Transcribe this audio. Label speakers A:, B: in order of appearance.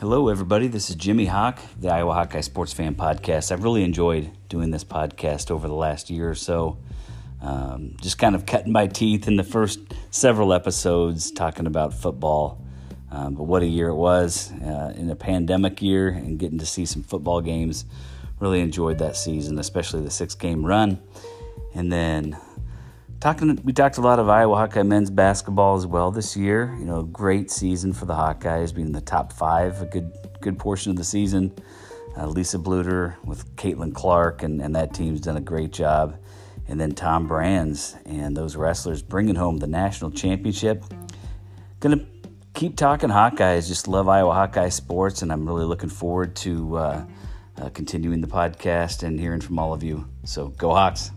A: Hello, everybody. This is Jimmy Hawk, the Iowa Hawkeye Sports Fan Podcast. I've really enjoyed doing this podcast over the last year or so. Um, just kind of cutting my teeth in the first several episodes talking about football. Um, but what a year it was uh, in a pandemic year and getting to see some football games. Really enjoyed that season, especially the six game run. And then talking we talked a lot of Iowa Hawkeye men's basketball as well this year. You know, great season for the Hawkeyes, being in the top five a good good portion of the season. Uh, Lisa Bluder with Caitlin Clark, and, and that team's done a great job. And then Tom Brands and those wrestlers bringing home the national championship. Gonna keep talking Hawkeyes. Just love Iowa Hawkeye sports, and I'm really looking forward to uh, uh, continuing the podcast and hearing from all of you. So go Hawks!